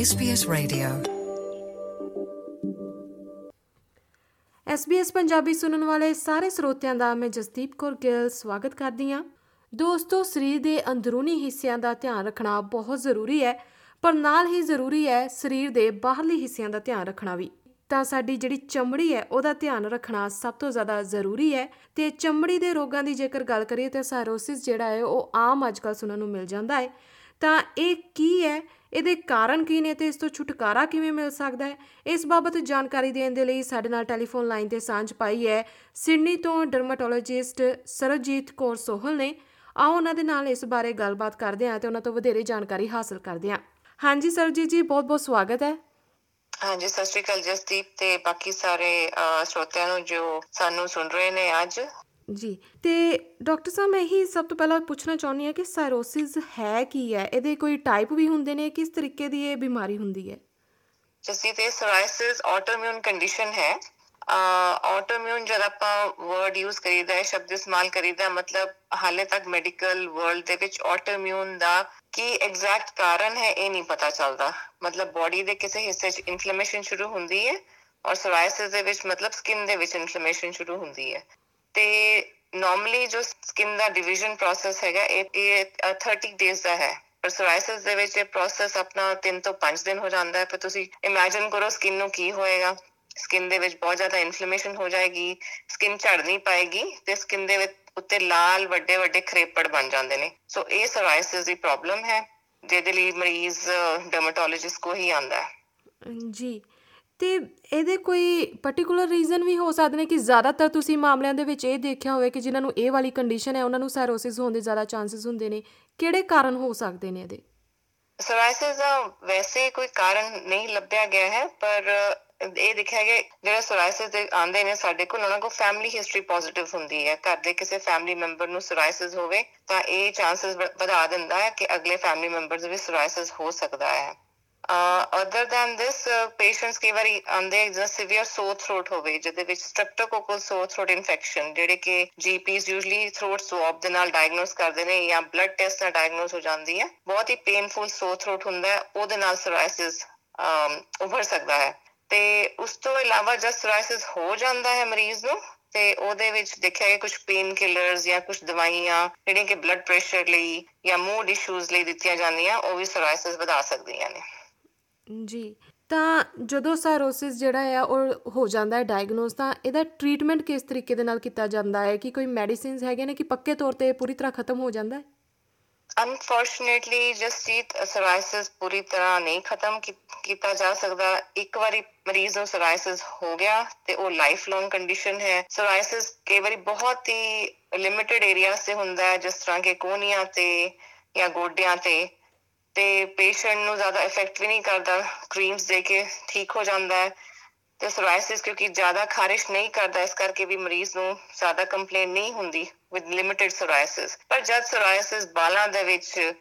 SBS Radio. SBS Punjabi ਸੁਣਨ ਵਾਲੇ ਸਾਰੇ ਸਰੋਤਿਆਂ ਦਾ ਮੈਂ ਜਸਦੀਪ ਕੌਰ ਗਿੱਲ ਸਵਾਗਤ ਕਰਦੀ ਹਾਂ। ਦੋਸਤੋ, ਸਰੀਰ ਦੇ ਅੰਦਰੂਨੀ ਹਿੱਸਿਆਂ ਦਾ ਧਿਆਨ ਰੱਖਣਾ ਬਹੁਤ ਜ਼ਰੂਰੀ ਹੈ, ਪਰ ਨਾਲ ਹੀ ਜ਼ਰੂਰੀ ਹੈ ਸਰੀਰ ਦੇ ਬਾਹਰਲੇ ਹਿੱਸਿਆਂ ਦਾ ਧਿਆਨ ਰੱਖਣਾ ਵੀ। ਤਾਂ ਸਾਡੀ ਜਿਹੜੀ ਚਮੜੀ ਹੈ, ਉਹਦਾ ਧਿਆਨ ਰੱਖਣਾ ਸਭ ਤੋਂ ਜ਼ਿਆਦਾ ਜ਼ਰੂਰੀ ਹੈ ਤੇ ਚਮੜੀ ਦੇ ਰੋਗਾਂ ਦੀ ਜੇਕਰ ਗੱਲ ਕਰੀਏ ਤਾਂ ਸਾਇਰੋਸਿਸ ਜਿਹੜਾ ਹੈ, ਉਹ ਆਮ ਅੱਜਕੱਲ ਸੁਣਨ ਨੂੰ ਮਿਲ ਜਾਂਦਾ ਹੈ। ਤਾਂ ਇਹ ਕੀ ਹੈ ਇਹਦੇ ਕਾਰਨ ਕੀ ਨੇ ਤੇ ਇਸ ਤੋਂ ਛੁਟਕਾਰਾ ਕਿਵੇਂ ਮਿਲ ਸਕਦਾ ਹੈ? ਇਸ ਬਾਬਤ ਜਾਣਕਾਰੀ ਦੇਣ ਦੇ ਲਈ ਸਾਡੇ ਨਾਲ ਟੈਲੀਫੋਨ ਲਾਈਨ ਤੇ ਸਾਂਝ ਪਾਈ ਹੈ ਸਿਡਨੀ ਤੋਂ ਡਰਮਾਟੋਲੋਜਿਸਟ ਸਰਜੀਤ ਕੌਰ ਸੋਹਲ ਨੇ। ਆਓ ਉਹਨਾਂ ਦੇ ਨਾਲ ਇਸ ਬਾਰੇ ਗੱਲਬਾਤ ਕਰਦੇ ਹਾਂ ਤੇ ਉਹਨਾਂ ਤੋਂ ਵਧੇਰੇ ਜਾਣਕਾਰੀ ਹਾਸਲ ਕਰਦੇ ਹਾਂ। ਹਾਂਜੀ ਸਰਜੀਤ ਜੀ ਬਹੁਤ ਬਹੁਤ ਸਵਾਗਤ ਹੈ। ਹਾਂਜੀ ਸਤਿ ਸ਼੍ਰੀ ਅਕਾਲ ਜਸਦੀਪ ਤੇ ਬਾਕੀ ਸਾਰੇ ਅਹ, ਸਰੋਤਿਆਂ ਨੂੰ ਜੋ ਸਾਨੂੰ ਸੁਣ ਰਹੇ ਨੇ ਅੱਜ। ਜੀ, ਤੇ ਡਾਕਟਰ ਸਾਹਿਬ, ਮੈਂ ਇਹੀ ਸਭ ਤੋਂ ਪਹਿਲਾਂ ਪੁੱਛਣਾ ਚਾਹੁੰਦੀ ਹਾਂ ਕਿ ਸਾਇਰੋਸਿਸ ਹੈ ਕੀ ਹੈ? ਇਹਦੇ ਕੋਈ ਟਾਈਪ ਵੀ ਹੁੰਦੇ ਨੇ? ਕਿਸ ਤਰੀਕੇ ਦੀ ਇਹ ਬਿਮਾਰੀ ਹੁੰਦੀ ਹੈ? ਜਸਦੀਪ ਇਹ ਸੋਰਾਇਸਿਸ ਆਟੋਇਮਿਊਨ ਕੰਡੀਸ਼ਨ ਹੈ। ਆਟੋਇਮਿਊਨ ਜਦ ਆਪਾਂ ਵਰਡ ਯੂਜ਼ ਕਰੀਦਾ ਹੈ, ਸ਼ਬਦ ਇਸਤੇਮਾਲ ਕਰੀਦਾ ਮਤਲਬ ਹਾਲੇ ਤੱਕ ਮੈਡੀਕਲ ਵਰਲਡ ਦੇ ਵਿੱਚ ਆਟੋਇਮਿਊਨ ਦਾ ਕੀ ਐਗਜ਼ੈਕਟ ਕਾਰਨ ਹੈ, ਇਹ ਨਹੀਂ ਪਤਾ ਚੱਲਦਾ। ਮਤਲਬ ਬਾਡੀ ਦੇ ਕਿਸੇ ਹਿੱਸੇ 'ਚ ਇਨਫਲੇਮੇਸ਼ਨ ਸ਼ੁਰੂ ਹੁੰਦੀ ਹੈ ਔਰ ਸੋਰਾਇਸਿਸ ਦੇ ਵਿੱਚ ਮਤਲਬ ਸਕਿਨ ਦੇ ਵਿੱਚ ਇਨਫਲੇਮੇਸ਼ਨ ਸ਼ੁਰੂ ਹੁੰਦੀ ਹੈ। ਤੇ ਨਾਰਮਲੀ ਜੋ ਸਕਿਨ ਦਾ ਡਿਵੀਜ਼ਨ ਪ੍ਰੋਸੈਸ ਹੈਗਾ ਇਹ ਇਹ ਅ, 30 ਡੇਜ਼ ਦਾ ਹੈ। ਪਰ ਸੋਰਾਇਸਿਸ ਦੇ ਵਿੱਚ ਇਹ ਪ੍ਰੋਸੈਸ ਆਪਣਾ 3 ਤੋਂ 5 ਦਿਨ ਹੋ ਜਾਂਦਾ ਹੈ। ਫਿਰ ਤੁਸੀਂ ਇਮੇਜਿਨ ਕਰੋ ਸਕਿਨ ਨੂੰ ਕੀ ਹੋਏਗਾ। ਸਕਿਨ ਦੇ ਵਿੱਚ ਬਹੁਤ ਜ਼ਿਆਦਾ ਇਨਫਲੇਮੇਸ਼ਨ ਹੋ ਜਾਏਗੀ ਸਕਿਨ ਝੜ ਨਹੀਂ ਪਾਏਗੀ ਤੇ ਸਕਿਨ ਦੇ ਵਿੱਚ ਉੱਤੇ ਲਾਲ ਵੱਡੇ ਵੱਡੇ ਖਰੇਪੜ ਬਣ ਜਾਂਦੇ ਨੇ। ਸੋ ਇਹ ਸੋਰਾਇਸਿਸ ਦੀ ਪ੍ਰੋਬਲਮ ਹੈ ਜਿਹਦੇ ਲਈ ਮਰੀਜ਼ ਡਰਮੇਟੋਲੋਜਿਸਟ ਕੋ ਹੀ ਆਂਦਾ ਹੈ। ਜੀ। ਤੇ ਇਹਦੇ ਕੋਈ ਪਾਰਟਿਕੂਲਰ ਰੀਜ਼ਨ ਵੀ ਹੋ ਸਕਦੇ ਨੇ ਕਿ ਜ਼ਿਆਦਾਤਰ ਤੁਸੀਂ ਮਾਮਲਿਆਂ ਦੇ ਵਿੱਚ ਇਹ ਦੇਖਿਆ ਹੋਵੇ ਕਿ ਜਿਨ੍ਹਾਂ ਨੂੰ ਇਹ ਵਾਲੀ ਕੰਡੀਸ਼ਨ ਹੈ, ਉਹਨਾਂ ਨੂੰ ਸਾਇਰੋਸਿਸ ਹੋਣ ਦੇ ਜ਼ਿਆਦਾ ਚਾਂਸਸ ਹੁੰਦੇ ਨੇ। ਕਿਹੜੇ ਕਾਰਨ ਹੋ ਸਕਦੇ ਨੇ ਇਹਦੇ? ਸੋਰਾਇਸਿਸ ਦਾ ਵੈਸੇ ਕੋਈ ਕਾਰਨ ਨਹੀਂ ਲੱਭਿਆ ਗਿਆ ਹੈ, ਪਰ ਇਹ ਦੇਖਿਆ ਗਿਆ ਜਿਹੜੇ ਸੋਰਾਇਸਿਸ ਦੇ ਆਂਦੇ ਨੇ, ਸਾਡੇ ਕੋਲ ਉਹਨਾਂ ਕੋਲ ਫੈਮਿਲੀ ਹਿਸਟਰੀ ਪੋਜ਼ਿਟਿਵ ਹੁੰਦੀ ਹੈ। ਘਰ ਦੇ ਕਿਸੇ ਫੈਮਿਲੀ ਮੈਂਬਰ ਨੂੰ ਸੋਰਾਇਸਿਸ ਹੋਵੇ ਤਾਂ ਇਹ ਚਾਂਸਸ ਵਧਾ ਦਿੰਦਾ ਹੈ ਕਿ ਅਗਲੇ ਫੈਮਿਲੀ ਮੈਂਬਰਸ ਵੀ ਸੋਰਾਇਸਿਸ ਹੋ ਸਕਦਾ ਹੈ। ਅਦਰ ਦੈਨ ਦਿਸ ਪੇਸ਼ੈਂਟਸ ਕਈ ਵਾਰੀ ਆਂਦੇ ਜਿਵੇਂ ਸਿਵੀਅਰ ਸੋਰ ਥਰੋਟ ਹੋਵੇ, ਜਿਹਦੇ ਵਿੱਚ ਸਟ੍ਰੈਪਟੋਕੋਕਲ ਸੋਰ ਥਰੋਟ ਇਨਫੈਕਸ਼ਨ ਜਿਹੜੇ ਕਿ ਜੀਪੀਸ ਯੂਜੂਲੀ ਥਰੋਟ ਸਵਾਬ ਦੇ ਨਾਲ ਡਾਇਗਨੋਸ ਕਰਦੇ ਨੇ ਜਾਂ ਬਲੱਡ ਟੈਸਟ ਨਾਲ ਡਾਇਗਨੋਸ ਹੋ ਜਾਂਦੀ ਹੈ। ਬਹੁਤ ਹੀ ਪੇਨਫੁਲ ਸੋਰ ਥਰੋਟ ਹੁੰਦਾ ਹੈ, ਉਹਦੇ ਨਾਲ ਸੋਰਾਇਸਿਸ ਉੱਭਰ ਸਕਦਾ ਹੈ। ਤੇ ਉਸ ਤੋਂ ਇਲਾਵਾ ਜਦ ਸੋਰਾਇਸਿਸ ਹੋ ਜਾਂਦਾ ਹੈ ਮਰੀਜ਼ ਨੂੰ, ਤੇ ਉਹਦੇ ਵਿੱਚ ਦੇਖਿਆ ਗਿਆ ਕੁਝ ਪੇਨ ਕਿਲਰਸ ਜਾਂ ਕੁਝ ਦਵਾਈਆਂ, ਜਿਹੜੀਆਂ ਕਿ ਬਲੱਡ ਪ੍ਰੈਸ਼ਰ ਲਈ ਜਾਂ ਮੂਡ ਇਸ਼ੂਜ਼ ਲਈ ਦਿੱਤੀਆਂ ਜਾਂਦੀਆਂ, ਉਹ ਵੀ ਸੋਰਾਇਸਿਸ ਵਧਾ ਸਕਦੀਆਂ ਨੇ। ਜੀ, ਤਾਂ ਜਦੋਂ ਸਾਇਰੋਸਿਸ ਜਿਹੜਾ ਹੈ ਉਹ ਹੋ ਜਾਂਦਾ ਹੈ ਡਾਇਗਨੋਸ ਤਾਂ ਇਹਦਾ ਟ੍ਰੀਟਮੈਂਟ ਕਿਸ ਤਰੀਕੇ ਦੇ ਨਾਲ ਕੀਤਾ ਜਾਂਦਾ ਹੈ? ਕਿ ਕੋਈ ਮੈਡੀਸਿਨਸ ਹੈਗੇ ਨੇ ਕਿ ਪੱਕੇ ਤੌਰ ਤੇ ਇਹ ਪੂਰੀ ਤਰ੍ਹਾਂ ਖਤਮ ਹੋ ਜਾਂਦਾ ਹੈ? ਅਨਫੋਰਚੂਨੇਟਲੀ ਜਸਟੀਤ ਸੋਰਾਇਸਿਸ ਪੂਰੀ ਤਰ੍ਹਾਂ ਨਹੀਂ ਖਤਮ ਕੀ- ਕੀਤਾ ਜਾ ਸਕਦਾ। ਇੱਕ ਵਾਰੀ ਮਰੀਜ਼ ਨੂੰ ਸੋਰਾਇਸਿਸ ਹੋ ਗਿਆ ਤੇ ਉਹ ਲਾਈਫ ਲੌਂਗ ਕੰਡੀਸ਼ਨ ਹੈ। ਸੋਰਾਇਸਿਸ ਕਈ ਵਾਰੀ ਬਹੁਤ ਹੀ ਲਿਮਿਟਿਡ ਏਰੀਆਸ ਤੇ ਹੁੰਦਾ ਹੈ, ਜਿਸ ਤਰ੍ਹਾਂ ਕਿ ਕੋਨੀਆਂ ਤੇ ਜਾਂ ਗੋਡਿਆਂ ਤੇ। ਤੇ ਪੇਸ਼ੈਂਟ ਨੂੰ ਜ਼ਿਆਦਾ ਇਫੈਕਟ ਵੀ ਨਹੀਂ ਕਰਦਾ ਕਰੀਮਸ ਦੇ ਕੇ ਠੀਕ ਹੋ ਜਾਂਦਾ ਹੈ ਤੇ ਸੋਰਾਇਸਿਸ ਕਿਉਂਕਿ ਜ਼ਿਆਦਾ ਖਾਰਿਸ਼ ਨਹੀਂ ਕਰਦਾ, ਇਸ ਕਰਕੇ ਵੀ ਮਰੀਜ਼ ਨੂੰ ਜ਼ਿਆਦਾ ਕੰਪਲੇਨ ਨਹੀਂ ਹੁੰਦੀ ਵਿਦ ਲਿਮਿਟਿਡ ਸੋਰਾਇਸਿਸ ਪਰ ਜਦ ਸੋਰਾਇਸਿਸ ਬਾਲਾਂ ਦੇ ਵਿੱਚ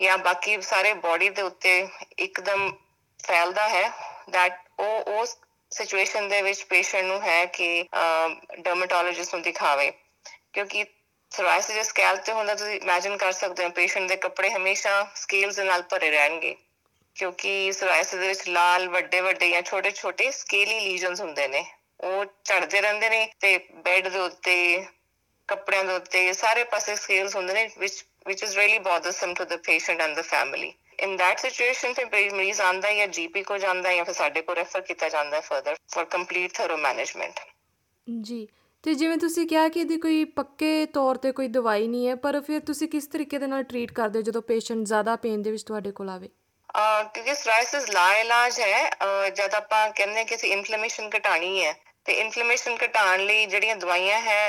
ਜਾਂ ਬਾਕੀ ਸਾਰੇ ਬਾਡੀ ਦੇ ਉੱਤੇ ਇੱਕਦਮ ਫੈਲਦਾ ਹੈ, that ਉਹ, ਉਸ ਸਿਚੁਏਸ਼ਨ ਦੇ ਵਿੱਚ ਪੇਸ਼ੈਂਟ ਨੂੰ ਹੈ ਕਿ ਡਰਮੇਟੋਲੋਜਿਸਟ ਨੂੰ ਦਿਖਾਵੇ। ਕਿਉਂਕਿ ਸੋਰਾਇਸਿਸ ਜੇ ਸਕੈਲ ਤੇ ਹੁੰਦਾ ਤੁਸੀਂ ਇਮੇਜਿਨ ਕਰ ਸਕਦੇ ਹੋ ਪੇਸ਼ੈਂਟ ਦੇ ਕੱਪੜੇ ਹਮੇਸ਼ਾ ਸਕੇਲਸ ਦੇ ਨਾਲ ਭਰੇ ਰਹਿਣਗੇ। ਕਿਉਂਕਿ ਸੋਰਾਇਸਿਸ ਦੇ ਵਿੱਚ ਲਾਲ, ਵੱਡੇ ਵੱਡੇ ਜਾਂ ਛੋਟੇ ਛੋਟੇ ਸਕੇਲੀ ਲੀਜਨਸ ਹੁੰਦੇ ਨੇ। ਉਹ ਝੜਦੇ ਰਹਿੰਦੇ ਨੇ ਤੇ ਬੈੱਡ ਦੇ ਉੱਤੇ, ਕੱਪੜਿਆਂ ਦੇ ਉੱਤੇ, ਸਾਰੇ ਪਾਸੇ ਸਕੇਲਸ ਹੁੰਦੇ ਨੇ, which which is really bothersome to the patient and the family in that situation ਫਿਰ ਮਰੀ- ਮਰੀਜ਼ ਆਂਦਾ ਹੈ ਜਾਂ ਜੀਪੀ ਕੋ ਜਾਂਦਾ ਹੈ ਜਾਂ ਫਿਰ ਸਾਡੇ ਕੋ ਰੈਫਰ ਕੀਤਾ ਜਾਂਦਾ ਹੈ further for complete through management ਜੀ। ਤੇ ਜਿਵੇਂ ਤੁਸੀਂ ਕਿਹਾ ਕਿ ਇਹਦੀ ਕੋਈ ਪੱਕੇ ਤੌਰ ਤੇ ਕੋਈ ਦਵਾਈ ਨਹੀਂ ਹੈ, ਪਰ ਫਿਰ ਤੁਸੀਂ ਕਿਸ ਤਰੀਕੇ ਦੇ ਨਾਲ ਟਰੀਟ ਕਰਦੇ ਹੋ ਜਦੋਂ ਪੇਸ਼ੈਂਟ ਜ਼ਿਆਦਾ ਪੇਨ ਦੇ ਵਿੱਚ ਤੁਹਾਡੇ ਕੋਲ ਆਵੇ? ਅਹ ਕਿਉਂਕਿ ਸੋਰਾਇਸਿਸ ਲਾ ਇਲਾਜ ਹੈ, ਅਹ ਜਦ ਆਪਾਂ ਕਹਿੰਦੇ ਹਾਂ ਕਿ ਅਸੀਂ ਇਨਫਲੇਮੇਸ਼ਨ ਘਟਾਣੀ ਹੈ, ਤੇ ਇਨਫਲੇਮੇਸ਼ਨ ਘਟਾਉਣ ਲਈ ਜਿਹੜੀਆਂ ਦਵਾਈਆਂ ਹੈ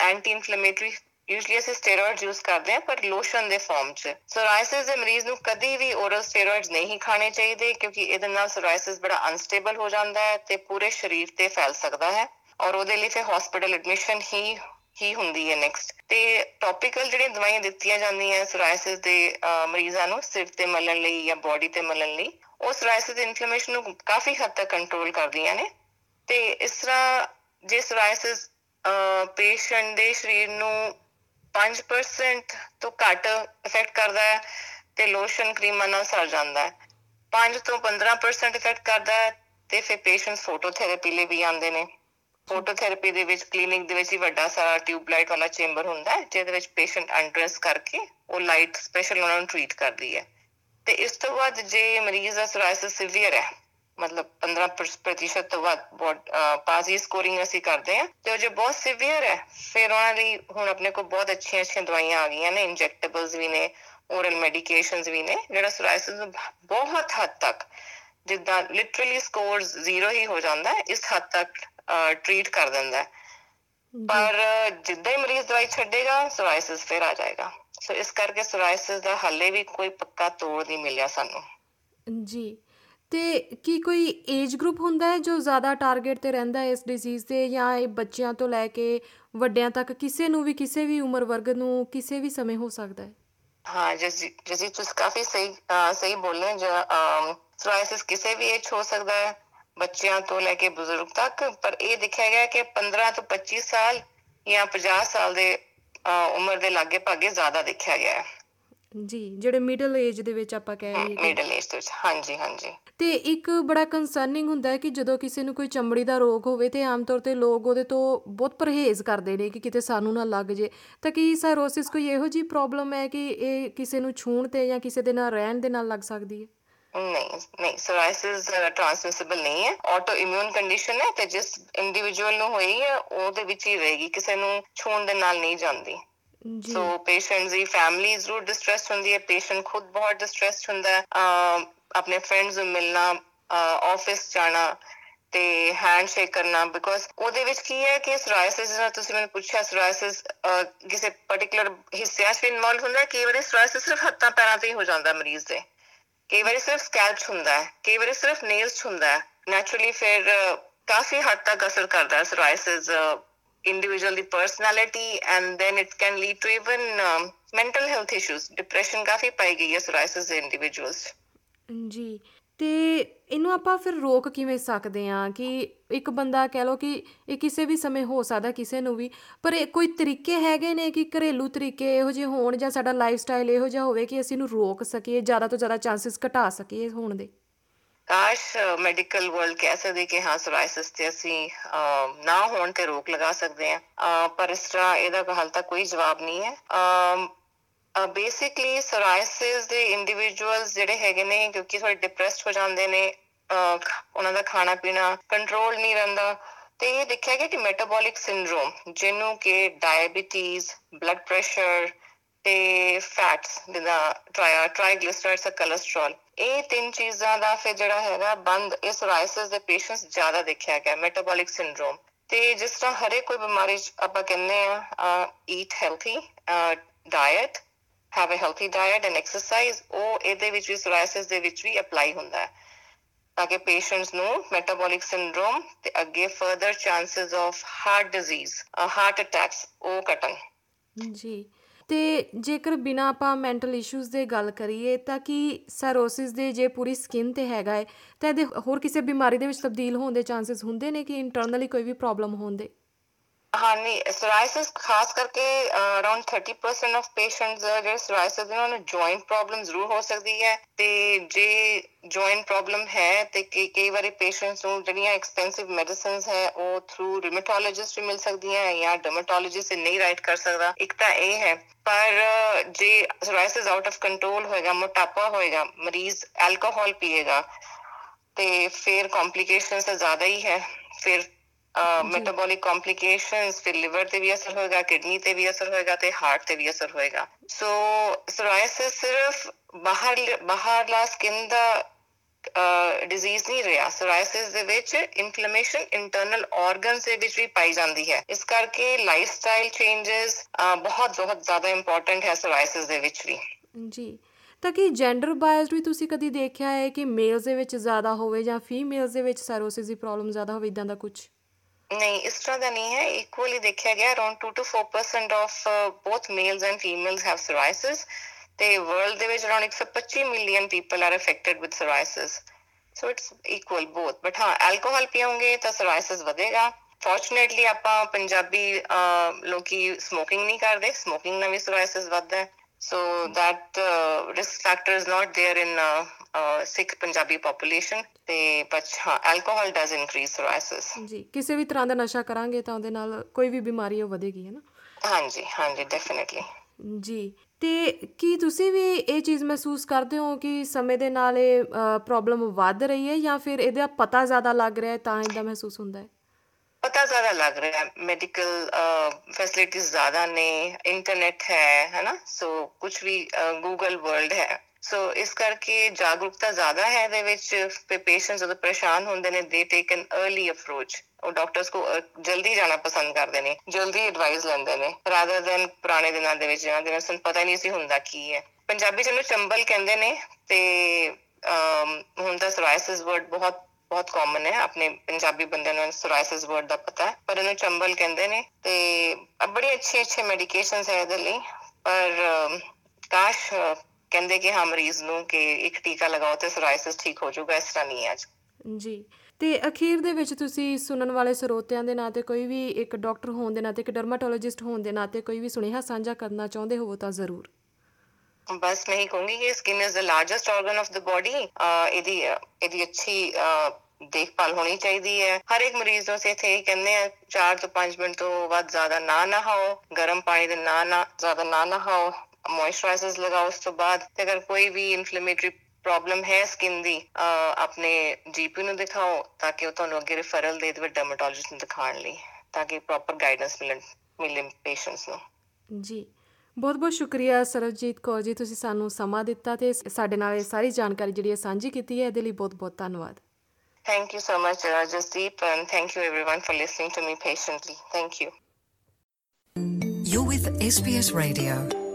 ਐਂਟੀ ਇਨਫਲੇਮੇਟਰੀ ਯੂਜੂਲੀ ਅਸੀਂ ਸਟੀਰੋਇਡਸ ਯੂਜ਼ ਕਰਦੇ ਹਾਂ, ਪਰ ਲੋਸ਼ਨ ਦੇ ਫਾਰਮ 'ਚ। ਸੋਰਾਇਸਿਸ ਦੇ ਮਰੀਜ਼ ਨੂੰ ਕਦੀ ਵੀ ਓਰਲ ਸਟੀਰੋਇਡਸ ਨਹੀਂ ਖਾਣੇ ਚਾਹੀਦੇ, ਕਿਉਂਕਿ ਇਹਦੇ ਨਾਲ ਸੋਰਾਇਸਿਸ ਬੜਾ ਅਨਸਟੇਬਲ ਹੋ ਜਾਂਦਾ ਹੈ ਤੇ ਪੂਰੇ ਸਰੀਰ ਤੇ ਫੈਲ ਸਕਦਾ ਹੈ। ਔਰ ਉਹਦੇ ਲਈ ਫਿਰ ਹਸਪੀਟਲ ਐਡਮਿਸ਼ਨ ਹੀ ਹੀ ਹੁੰਦੀ ਹੈ ਨੈਕਸਟ ਤੇ ਟੌਪੀਕਲ ਜਿਹੜੀਆਂ ਦਵਾਈਆਂ ਦਿੱਤੀਆਂ ਜਾਂਦੀਆਂ ਸੋਰਾਇਸਿਸ ਦੇ ਅਹ, ਮਰੀਜ਼ਾਂ ਨੂੰ ਸਿਰ ਤੇ ਮਲਣ ਲਈ ਜਾਂ ਬਾਡੀ ਤੇ ਮਲਣ ਲਈ ਉਹ ਸੋਰਾਇਸਿਸ ਦੀ ਇਨਫਲੇਮੇਸ਼ਨ ਨੂੰ ਕਾਫੀ ਹੱਦ ਤੱਕ ਕੰਟਰੋਲ ਕਰਦੀਆਂ ਨੇ। ਤੇ ਇਸ ਤਰ੍ਹਾਂ ਜੇ ਸੋਰਾਇਸਿਸ ਪੇਸ਼ੈਂਟ ਦੇ ਸਰੀਰ ਨੂੰ 5% ਤੋਂ ਘੱਟ ਇਫੈਕਟ ਕਰਦਾ ਹੈ ਤੇ ਲੋਸ਼ਨ ਕਰੀਮਾਂ ਨਾਲ ਸਰ ਜਾਂਦਾ ਹੈ। 5 ਤੋਂ 15% ਇਫੈਕਟ ਕਰਦਾ ਹੈ ਤੇ ਫਿਰ ਪੇਸ਼ੈਂਟਸ ਫੋਟੋਥੈਰੇਪੀ ਲਈ ਵੀ ਆਉਂਦੇ ਨੇ। ਫੋਟੋਥੈਰੇਪੀ ਦੇ ਵਿੱਚ ਕਲੀਨਿਕ ਦੇ ਵਿੱਚ ਹੀ ਵੱਡਾ ਸਾਰਾ ਟਿਊਬ ਲਾਈਟ ਵਾਲਾ ਚੈਂਬਰ ਹੁੰਦਾ ਹੈ, ਜਿਹਦੇ ਵਿੱਚ ਪੇਸ਼ੈਂਟ ਐਂਟਰੈਂਸ ਕਰਕੇ ਉਹ ਲਾਈਟ ਸਪੈਸ਼ਲ ਉਹਨਾਂ ਨੂੰ ਟ੍ਰੀਟ ਕਰਦੀ ਹੈ। ਤੇ ਇਸ ਤੋਂ ਬਾਅਦ ਜੇ ਮਰੀਜ਼ ਦਾ ਸੋਰਾਇਸਿਸ ਸਿਵੀਅਰ ਹੈ, ਮਤਲਬ 15% ਤੋਂ ਵੱਧ ਪਾਜ਼ੀ ਸਕੋਰਿੰਗ ਅਸੀਂ ਕਰਦੇ ਹਾਂ, ਤੇ ਉਹ ਜੇ ਬਹੁਤ ਸਿਵੀਅਰ ਹੈ, ਫਿਰ ਉਹਨਾਂ ਲਈ ਹੁਣ ਆਪਣੇ ਕੋਲ ਬਹੁਤ ਅੱਛੀਆਂ ਅੱਛੀਆਂ ਦਵਾਈਆਂ ਆ ਗਈਆਂ ਨੇ ਇੰਜੈਕਟੇਬਲਸ ਵੀ ਨੇ ਓਰਲ ਮੈਡੀਕੇਸ਼ਨਸ ਵੀ ਨੇ, ਜਿਹੜਾ ਸੋਰਾਇਸਿਸ ਨੂੰ ਬਹੁਤ ਹੱਦ ਤੱਕ ਜਿੱਦਾਂ ਲਿਟਰਲੀ ਸਕੋਰਸ ਜ਼ੀਰੋ ਹੀ ਹੋ ਜਾਂਦਾ ਹੈ, ਇਸ ਹੱਦ ਤੱਕ ਟ੍ਰੀਟ ਕਰ ਦਿੰਦਾ ਹੈ। ਪਰ ਜਿੱਦਾਂ ਹੀ ਮਰੀਜ਼ ਦਵਾਈ ਛੱਡੇਗਾ ਸੋਰਾਇਸਿਸ ਫਿਰ ਆ ਜਾਏਗਾ। ਸੋ ਇਸ ਕਰਕੇ ਸੋਰਾਇਸਿਸ ਦਾ ਹੱਲੇ ਵੀ ਕੋਈ ਪੱਕਾ ਤੋੜ ਨਹੀਂ ਮਿਲਿਆ ਸਾਨੂੰ। ਜੀ। ਤੇ ਕੀ ਕੋਈ ਏਜ ਗਰੁੱਪ ਹੁੰਦਾ ਹੈ ਜੋ ਜ਼ਿਆਦਾ ਟਾਰਗੇਟ ਤੇ ਰਹਿੰਦਾ ਹੈ ਇਸ ਡਿਜ਼ੀਜ਼ ਤੇ ਜਾਂ ਇਹ ਬੱਚਿਆਂ ਤੋਂ ਲੈ ਕੇ ਵੱਡਿਆਂ ਤੱਕ ਕਿਸੇ ਨੂੰ ਵੀ ਕਿਸੇ ਵੀ ਉਮਰ ਵਰਗ ਨੂੰ ਕਿਸੇ ਵੀ ਸਮੇਂ ਹੋ ਸਕਦਾ ਹੈ? ਹਾਂ ਜਸੀ ਜਸੀ ਤੁਸੀਂ ਕਾਫੀ ਸਹੀ ਸਹੀ ਬੋਲੇ ਜੋ ਸੋਰਾਇਸਿਸ ਕਿਸੇ ਵੀ ਏਜ ਹੋ ਸਕਦਾ ਹੈ। ਬੱਚਿਆਂ ਤੋਂ ਲੈ ਕੇ ਬਜ਼ੁਰਗ ਤੱਕ ਪਰ ਇਹ ਦੇਖਿਆ ਗਿਆ ਕਿ 15 ਤੋਂ 25 ਸਾਲ ਜਾਂ 50 ਸਾਲ ਦੇ ਉਮਰ ਦੇ ਲਾਗੇ ਭਾਗੇ ਜ਼ਿਆਦਾ ਦੇਖਿਆ ਗਿਆ ਹੈ। ਜੀ ਜਿਹੜੇ ਮਿਡਲ ਏਜ ਦੇ ਵਿੱਚ ਆਪਾਂ ਕਹਿ ਲਈਏ ਮਿਡਲ ਏਜ ਦੇ ਵਿੱਚ ਹਾਂਜੀ ਹਾਂਜੀ। ਤੇ ਇੱਕ ਬੜਾ ਕਨਸਰਨਿੰਗ ਹੁੰਦਾ ਹੈ ਕਿ ਜਦੋਂ ਕਿਸੇ ਨੂੰ ਕੋਈ ਚਮੜੀ ਦਾ ਰੋਗ ਹੋਵੇ ਤੇ ਆਮ ਤੌਰ ਤੇ ਲੋਕ ਉਹਦੇ ਤੋਂ ਬਹੁਤ ਪਰਹੇਜ਼ ਕਰਦੇ ਨੇ ਕਿ ਕਿਤੇ ਸਾਨੂੰ ਨਾ ਲੱਗ ਜੇ। ਤਾਂ ਕੀ ਸਾਇਰੋਸਿਸ ਕੋਈ ਇਹੋ ਜੀ ਪ੍ਰੋਬਲਮ ਹੈ ਕਿ ਇਹ ਕਿਸੇ ਨੂੰ ਛੂਣ ਤੇ ਜਾਂ ਕਿਸੇ ਦੇ ਨਾਲ ਰਹਿਣ ਦੇ ਨਾਲ ਲੱਗ ਸਕਦੀ ਹੈ? ਨਹੀਂ ਨਹੀਂ ਸੋਰਾਇਸਿਸ ਟ੍ਰਾਂਸਮਿਸਿਬਲ ਨਹੀਂ ਹੈ। ਆਟੋ ਇਮਿਊਨ ਕੰਡੀਸ਼ਨ ਹੈ ਤੇ ਜਿਸ ਇੰਡੀਵਿਜੂਅਲ ਨੂੰ ਹੋਈ ਹੈ ਉਹਦੇ ਵਿੱਚ ਹੀ ਰਹੇਗੀ ਕਿਸੇ ਨੂੰ ਛੂਣ ਦੇ ਨਾਲ ਨਹੀਂ ਜਾਂਦੀ। ਸੋ ਪੇਸ਼ੈਂਟਸ ਦੀ ਫੈਮਿਲੀ ਜ਼ਰੂਰ ਡਿਸਟ੍ਰੈਸਡ ਹੁੰਦੀ ਹੈ ਪੇਸ਼ੈਂਟ ਖੁਦ ਬਹੁਤ ਡਿਸਟ੍ਰੈਸਡ ਹੁੰਦਾ ਹੈ ਆਪਣੇ ਫਰੈਂਡਸ ਨੂੰ ਮਿਲਣਾ ਆਫਿਸ ਜਾਣਾ ਤੇ ਹੈਂਡ ਸ਼ੇਕ ਕਰਨਾ ਬਿਕੋਜ਼ ਉਹਦੇ ਵਿੱਚ ਕੀ ਹੈ ਕਿ ਸੋਰਾਇਸਿਸ ਜਿਹੜਾ ਤੁਸੀਂ ਮੈਨੂੰ ਪੁੱਛਿਆ ਸੋਰਾਇਸਿਸ ਕਿਸੇ ਪਾਰਟਿਕੂਲਰ ਹਿੱਸਿਆਂ 'ਚ ਇਨਵੋਲਵ ਹੁੰਦਾ ਕਈ ਵਾਰੀ ਸੋਰਾਇਸਿਸ ਸਿਰਫ ਹੱਥਾਂ ਪੈਰਾਂ ਤੇ ਹੀ ਹੋ ਜਾਂਦਾ ਮਰੀਜ਼ ਦੇ। ਕਈ ਵਾਰੀ ਸਿਰਫ ਸਕੈਲਪ ਹੁੰਦਾ ਹੈ ਕਈ ਵਾਰੀ ਸਿਰਫ ਨੇਲਸ ਹੁੰਦਾ ਹੈ ਨੈਚੁਰਲੀ ਫਿਰ ਕਾਫੀ ਹੱਦ ਤੱਕ ਅਸਰ ਕਰਦਾ ਹੈ psoriasis individual the personality and then it can lead to even um, mental health issues depression ਕਾਫੀ ਪਾਈ ਗਈ ਹੈ psoriasis ਦੇ individuals ਜੀ ਤੇ ਇਹਨੂੰ ਆਪਾਂ ਫਿਰ ਰੋਕ ਕਿਵੇਂ ਸਕਦੇ ਆ ਕਿ ਇੱਕ ਬੰਦਾ ਕਹਿ ਲੋ ਕਿ ਇਹ ਕਿਸੇ ਵੀ ਸਮੇਂ ਹੋ ਸਕਦਾ ਕਿਸੇ ਨੂੰ ਵੀ, ਪਰ ਇਹ ਕੋਈ ਤਰੀਕੇ ਹੈਗੇ ਨੇ ਕਿ ਘਰੇਲੂ ਤਰੀਕੇ ਇਹੋ ਜਿਹੇ ਹੋਣ ਜਾਂ ਸਾਡਾ ਲਾਈਫ ਸਟਾਈਲ ਇਹੋ ਜਿਹਾ ਹੋਵੇ ਕਿ ਅਸੀਂ ਇਹਨੂੰ ਰੋਕ ਸਕੀਏ, ਜ਼ਿਆਦਾ ਤੋਂ ਜ਼ਿਆਦਾ ਚਾਂਸਸ ਘਟਾ ਸਕੀਏ ਹੋਣ ਦੇ? ਕਾਸ਼ ਮੈਡੀਕਲ ਵਰਲਡ ਕਹਿ ਸਕਦੇ ਕਿ ਹਾਂ ਸੋਰਾਇਸਿਸ ਤੇ ਅਸੀਂ ਨਾ ਹੋਣ ਤੇ ਰੋਕ ਲਗਾ ਸਕਦੇ ਹਾਂ। ਪਰ ਇਸ ਤਰ੍ਹਾਂ ਇਹਦਾ ਹਾਲ ਤੱਕ ਕੋਈ ਜਵਾਬ ਨਹੀਂ ਹੈ। ਬੇਸਿਕਲੀ ਸੋਰਾਇਸਿਸ ਦੇ ਇੰਡੀਵਿਜੂਅਲਸ ਜਿਹੜੇ ਹੈਗੇ ਨੇ, ਕਿਉਂਕਿ ਥੋੜੇ ਡਿਪਰੈਸਡ ਹੋ ਜਾਂਦੇ ਨੇ ਉਹਨਾਂ ਦਾ ਖਾਣਾ ਪੀਣਾ ਕੰਟਰੋਲ ਨਹੀਂ ਰਹਿੰਦਾ, ਤੇ ਇਹ ਦੇਖਿਆ ਗਿਆ ਕਿ ਮੈਟਾਬੋਲਿਕ ਸਿੰਡਰੋਮ ਜਿਹਨੂੰ ਕਿ ਡਾਇਬੀਟੀਜ਼ ਬਲੱਡ ਪ੍ਰੈਸ਼ਰ ਤੇ ਫੈਟਸ ਜਿਦਾ ਟ੍ਰਾਈਗਲਿਸਰਾਈਡਸ ਤੇ ਕੋਲੇਸਟ੍ਰੋਲ ਇਹ ਤਿੰਨ ਚੀਜ਼ਾਂ ਦਾ ਫਿਰ ਜਿਹੜਾ ਹੈਗਾ ਬੰਦ, ਇਹ ਸੋਰਾਇਸਿਸ ਦੇ ਪੇਸ਼ੈਂਟਸ ਜ਼ਿਆਦਾ ਦੇਖਿਆ ਗਿਆ ਮੈਟਾਬੋਲਿਕ ਸਿੰਡਰੋਮ ਤੇ ਜਿਸ ਤਰ੍ਹਾਂ ਹਰੇ ਕੋਈ ਬਿਮਾਰੀ ਆਪਾਂ ਕਹਿੰਦੇ ਆ eat healthy diet have a healthy diet and exercise ਉਹ ਇਹਦੇ ਵਿੱਚ ਵੀ ਸੋਰਾਇਸਿਸ ਦੇ ਵਿੱਚ ਵੀ ਅਪਲਾਈ ਹੁੰਦਾ ਹੈ। ਤਾਂ ਕਿ ਪੇਸ਼ੈਂਟਸ ਨੂੰ ਮੈਟਾਬੋਲਿਕ ਸਿੰਡਰੋਮ ਤੇ ਅੱਗੇ further chances of heart disease heart attacks ਉਹ ਘਟਣ। ਜੀ। ਤੇ ਜੇਕਰ ਬਿਨਾ ਆਪਾਂ ਮੈਂਟਲ ਇਸ਼ੂਜ਼ ਦੇ ਗੱਲ ਕਰੀਏ, ਤਾਂ ਕੀ ਸਾਇਰੋਸਿਸ ਦੇ ਜੇ ਪੂਰੀ ਸਕਿਨ ਤੇ ਹੈਗਾ ਹੈ, ਤਾਂ ਇਹਦੇ ਹੋਰ ਕਿਸੇ ਬਿਮਾਰੀ ਦੇ ਵਿੱਚ ਤਬਦੀਲ ਹੋਣ ਦੇ ਚਾਂਸਸ ਹੁੰਦੇ ਨੇ ਕਿ ਇੰਟਰਨਲੀ ਕੋਈ ਵੀ ਪ੍ਰੋਬਲਮ ਹੋਣ ਦੇ? ਹਾਂ ਸੋਰਾਇਸਿਸ ਖਾਸ ਕਰਕੇ ਅਰਾਊਂਡ 30% ਆਫ ਪੇਸ਼ੈਂਟਸ ਜਿਹੜੇ ਸੋਰਾਇਸਿਸ ਇਹਨਾਂ ਨੂੰ ਜੁਆਇੰਟ ਪ੍ਰੋਬਲਮ ਜ਼ਰੂਰ ਹੋ ਸਕਦੀ ਹੈ। ਤੇ ਜੇ ਜੁਆਇੰਟ ਪ੍ਰੋਬਲਮ ਹੈ, ਤੇ ਕਈ ਵਾਰੀ ਪੇਸ਼ੈਂਟਸ ਨੂੰ ਜਿਹੜੀਆਂ ਐਕਸਪੈਂਸਿਵ ਮੈਡੀਸਿਨਸ ਹੈ, ਉਹ ਥਰੂ ਰਿਮੇਟੋਲੋਜਿਸਟ ਵੀ ਮਿਲ ਸਕਦੀਆਂ ਜਾਂ ਡਰਮੇਟੋਲੋਜਿਸਟ ਨਹੀਂ ਰਾਈਟ ਕਰ ਸਕਦਾ। ਇੱਕ ਤਾਂ ਇਹ ਹੈ, ਪਰ ਜੇ ਸੋਰਾਇਸਿਸ ਆਊਟ ਆਫ ਕੰਟਰੋਲ ਹੋਏਗਾ, ਮੋਟਾਪਾ ਹੋਏਗਾ, ਮਰੀਜ਼ ਐਲਕੋਹਲ ਪੀਏਗਾ, ਤੇ ਫਿਰ ਕੰਪਲਿਕੇਸ਼ਨਸ ਜ਼ਿਆਦਾ ਹੀ ਹੈ। ਫਿਰ ਮੈਟਾਬੋਲਿਕ ਕੰਪਲਿਕੇਸ਼ਨਸ ਫਿਰ ਲਿਵਰ ਤੇ ਵੀ ਅਸਰ ਹੋਏਗਾ ਕਿਡਨੀ ਤੇ ਵੀ ਅਸਰ ਹੋਏਗਾ ਤੇ ਹਾਰਟ ਤੇ ਵੀ ਅਸਰ ਹੋਏਗਾ। ਸੋ ਸੋਰਾਇਸਿਸ ਸਿਰਫ ਬਾਹਰ ਬਾਹਰਲਾ ਸਕਿਨ ਦਾ ਡਿਜ਼ੀਜ਼ ਨਹੀਂ ਰਿਹਾ। ਸੋਰਾਇਸਿਸ ਦੇ ਵਿੱਚ ਇਨਫਲੇਮੇਸ਼ਨ ਇੰਟਰਨਲ ਆਰਗਨਸ ਦੇ ਵਿੱਚ ਵੀ ਪਾਈ ਜਾਂਦੀ ਹੈ। ਇਸ ਕਰਕੇ ਲਾਈਫ ਸਟਾਈਲ ਚੇਂਜਸ ਬਹੁਤ ਬਹੁਤ ਜ਼ਿਆਦਾ ਇੰਪੋਰਟੈਂਟ ਹੈ ਸੋਰਾਇਸਿਸ ਦੇ ਵਿੱਚ ਵੀ। ਜੀ। ਤਾਂ ਕਿ ਜੈਂਡਰ ਬਾਇਸਡ ਵੀ ਤੁਸੀਂ ਕਦੀ ਦੇਖਿਆ ਹੈ ਕਿ ਮੇਲਸ ਦੇ ਵਿੱਚ ਜ਼ਿਆਦਾ ਹੋਵੇ ਜਾਂ ਫੀਮੇਲਸ ਦੇ ਵਿੱਚ ਸਾਇਰੋਸਿਸ ਦੀ ਪ੍ਰੋਬਲਮ ਜ਼ਿਆਦਾ ਹੋਵੇ ਇਦਾਂ ਦਾ ਕੁਝ ਨਹੀਂ ਇਸ ਤਰ੍ਹਾਂ ਦਾ ਨਹੀਂ ਹੈ ਇਕੁਅਲੀ ਦੇਖਿਆ ਗਿਆ around 2 to 4% of both males and females have psoriasis ਤੇ ਵਰਲਡ ਦੇ ਵਿੱਚ around 125 million people are affected with psoriasis so it's equal both but ਹਾਂ ਐਲਕੋਹਲ ਪੀਓਗੇ ਤਾਂ ਸੋਰਾਇਸਿਸ ਵਧੇਗਾ ਫੋਰਚੂਨੇਟਲੀ ਆਪਾਂ ਪੰਜਾਬੀ ਲੋਕੀ ਸਮੋਕਿੰਗ ਨਹੀਂ ਕਰਦੇ ਸਮੋਕਿੰਗ ਨਾਲ ਵੀ ਸੋਰਾਇਸਿਸ ਵੱਧਦਾ ਹੈ So that uh, risk factor is not Sikh Punjabi population. They, but हाँ, alcohol does increase psoriasis. ਜੀ ਕਿਸੇ ਵੀ ਤਰ੍ਹਾਂ ਦਾ ਨਸ਼ਾ ਕਰਾਂਗੇ ਤਾਂ ਉਹਦੇ ਨਾਲ ਕੋਈ ਵੀ ਬਿਮਾਰੀ ਉਹ ਵਧੇਗੀ ਹੈ ਨਾ ਹਾਂਜੀ ਹਾਂਜੀ definitely. ਜੀ ਤੇ ਕੀ ਤੁਸੀਂ ਵੀ ਇਹ ਚੀਜ਼ ਮਹਿਸੂਸ ਕਰਦੇ ਹੋ ਕਿ ਸਮੇਂ ਦੇ ਨਾਲ ਇਹ ਪ੍ਰੋਬਲਮ ਵੱਧ ਰਹੀ ਹੈ ਜਾਂ ਫਿਰ ਇਹਦਾ ਪਤਾ ਜ਼ਿਆਦਾ ਲੱਗ ਰਿਹਾ ਹੈ ਤਾਂ ਇਦਾਂ ਮਹਿਸੂਸ ਹੁੰਦਾ ਹੈ ਪਤਾ ਜ਼ਿਆਦਾ ਲੱਗ ਰਿਹਾ ਹੈ ਮੈਡੀਕਲ ਫੈਸਿਲਿਟੀਜ਼ ਜ਼ਿਆਦਾ ਨੇ ਇੰਟਰਨੈਟ ਹੈ ਹੈਨਾ ਸੋ ਕੁਝ ਵੀ ਗੂਗਲ ਵਰਲਡ ਹੈ ਸੋ ਇਸ ਕਰਕੇ ਜਾਗਰੂਕਤਾ ਜ਼ਿਆਦਾ ਹੈ ਇਹਦੇ ਵਿੱਚ ਪੇਸ਼ੈਂਟਸ ਜਦੋਂ ਪਰੇਸ਼ਾਨ ਹੁੰਦੇ ਨੇ ਦੇ ਟੇਕ ਐਨ अर्ਲੀ ਅਪਰੋਚ ਉਹ ਡਾਕਟਰਸ ਕੋ ਅਹ, ਜਲਦੀ ਜਾਣਾ ਪਸੰਦ ਕਰਦੇ ਨੇ ਜਲਦੀ ਐਡਵਾਈਸ ਲੈਂਦੇ ਨੇ ਰਾਦਰ ਦੈਨ ਪੁਰਾਣੇ ਦਿਨਾਂ ਦੇ ਵਿੱਚ ਜਿਹਨਾਂ ਦੇ ਵਿੱਚ ਸਾਨੂੰ ਪਤਾ ਹੀ ਨਹੀਂ ਸੀ ਹੁੰਦਾ ਕੀ ਹੈ। ਪੰਜਾਬੀ ਚ ਇਹਨੂੰ ਚੰਬਲ ਕਹਿੰਦੇ ਨੇ ਤੇ ਅਮ, ਹੁਣ ਤਾਂ ਸੋਰਾਇਸਿਸ ਵਰਡ ਬਹੁਤ ਬਹੁਤ ਕਾਮਨ ਹੈ ਆਪਣੇ ਪੰਜਾਬੀ ਬੰਦਿਆਂ ਨੂੰ ਸੋਰਾਇਸਿਸ ਵਰਡ ਦਾ ਪਤਾ ਹੈ ਪਰ ਇਹਨੂੰ ਚੰਬਲ ਕਹਿੰਦੇ ਨੇ ਤੇ ਅਹ ਬੜੀ ਅੱਛੀ ਅੱਛੀ ਮੈਡੀਕੇਸ਼ਨਸ ਹੈ ਇਹਦੇ ਲਈ ਪਰ ਅਮ, ਕਾਸ਼ ਅਹ, ਕਹਿੰਦੇ ਕਿ ਹਾਂ ਮਰੀਜ਼ ਨੂੰ ਕਿ ਇੱਕ ਟੀਕਾ ਲਗਾਓ ਤੇ ਸੋਰਾਇਸਿਸ ਠੀਕ ਹੋ ਜਾਊਗਾ ਇਸ ਤਰ੍ਹਾਂ ਨਹੀਂ ਹੈ ਅੱਜ। ਜੀ। ਤੇ ਅਖੀਰ ਦੇ ਵਿੱਚ ਤੁਸੀਂ ਸੁਣਨ ਵਾਲੇ ਸਰੋਤਿਆਂ ਦੇ ਨਾਤੇ ਕੋਈ ਵੀ ਇੱਕ ਡਾਕਟਰ ਹੋਣ ਦੇ ਨਾਤੇ ਇੱਕ ਡਰਮਾਟੋਲੋਜਿਸਟ ਹੋਣ ਦੇ ਨਾਤੇ ਕੋਈ ਵੀ ਸੁਨੇਹਾ ਸਾਂਝਾ ਕਰਨਾ ਚਾਹੁੰਦੇ ਹੋਵੋ ਤਾਂ ਜ਼ਰੂਰ। ਬਸ ਮੈਂ ਹੀ ਕਹੂੰਗੀ ਕਿ skin is the largest organ of the body ਇਹਦੀ ਇਹਦੀ ਅੱਛੀ ਦੇਖਭਾਲ ਹੋਣੀ ਚਾਹੀਦੀ ਹੈ। ਹਰ ਇੱਕ ਮਰੀਜ਼ ਨੂੰ ਇੱਥੇ ਕਹਿੰਦੇ ਆ 4 ਤੋਂ 5 ਮਿੰਟ ਤੋਂ ਵੱਧ ਜ਼ਿਆਦਾ ਨਾ ਨਹਾਓ ਗਰਮ ਪਾਣੀ ਦੇ ਨਾ ਨਾ ਜ਼ਿਆਦਾ ਨਾ ਨਹਾਓ। ਮੋਇਸਚਰਾਈਜ਼ਰਸ ਲਗਾਓ ਉਸ ਤੋਂ ਬਾਅਦ ਤੇ ਅਗਰ ਕੋਈ ਵੀ ਇਨਫਲੇਮੇਟਰੀ ਪ੍ਰੋਬਲਮ ਹੈ ਸਕਿਨ ਦੀ ਆਪਣੇ ਜੀਪੀ ਨੂੰ ਦਿਖਾਓ ਤਾਂ ਕਿ ਉਹ ਤੁਹਾਨੂੰ ਅੱਗੇ ਰੈਫਰਲ ਦੇ ਦੇਵੇ ਡਰਮੇਟੋਲੋਜਿਸਟ ਨੂੰ ਦਿਖਾਉਣ ਲਈ ਤਾਂ ਕਿ ਪ੍ਰੋਪਰ ਗਾਈਡੈਂਸ ਮਿਲਣ ਮਿਲੇ ਪੇਸ਼ੈਂਟਸ ਨੂੰ ਜੀ ਬਹੁਤ ਬਹੁਤ ਸ਼ੁਕਰੀਆ ਸਰਵਜੀਤ ਕੌਰ ਜੀ ਤੁਸੀਂ ਸਾਨੂੰ ਸਮਾਂ ਦਿੱਤਾ ਤੇ ਸਾਡੇ ਨਾਲ ਇਹ ਸਾਰੀ ਜਾਣਕਾਰੀ ਜਿਹੜੀ ਹੈ ਸਾਂਝੀ ਕੀਤੀ ਹੈ ਇਹਦੇ ਲਈ ਬਹੁਤ ਬਹੁਤ ਧੰਨਵਾਦ Thank you so much, Rajasdeep, and thank you everyone for listening to me patiently. Thank you. You're with SBS Radio.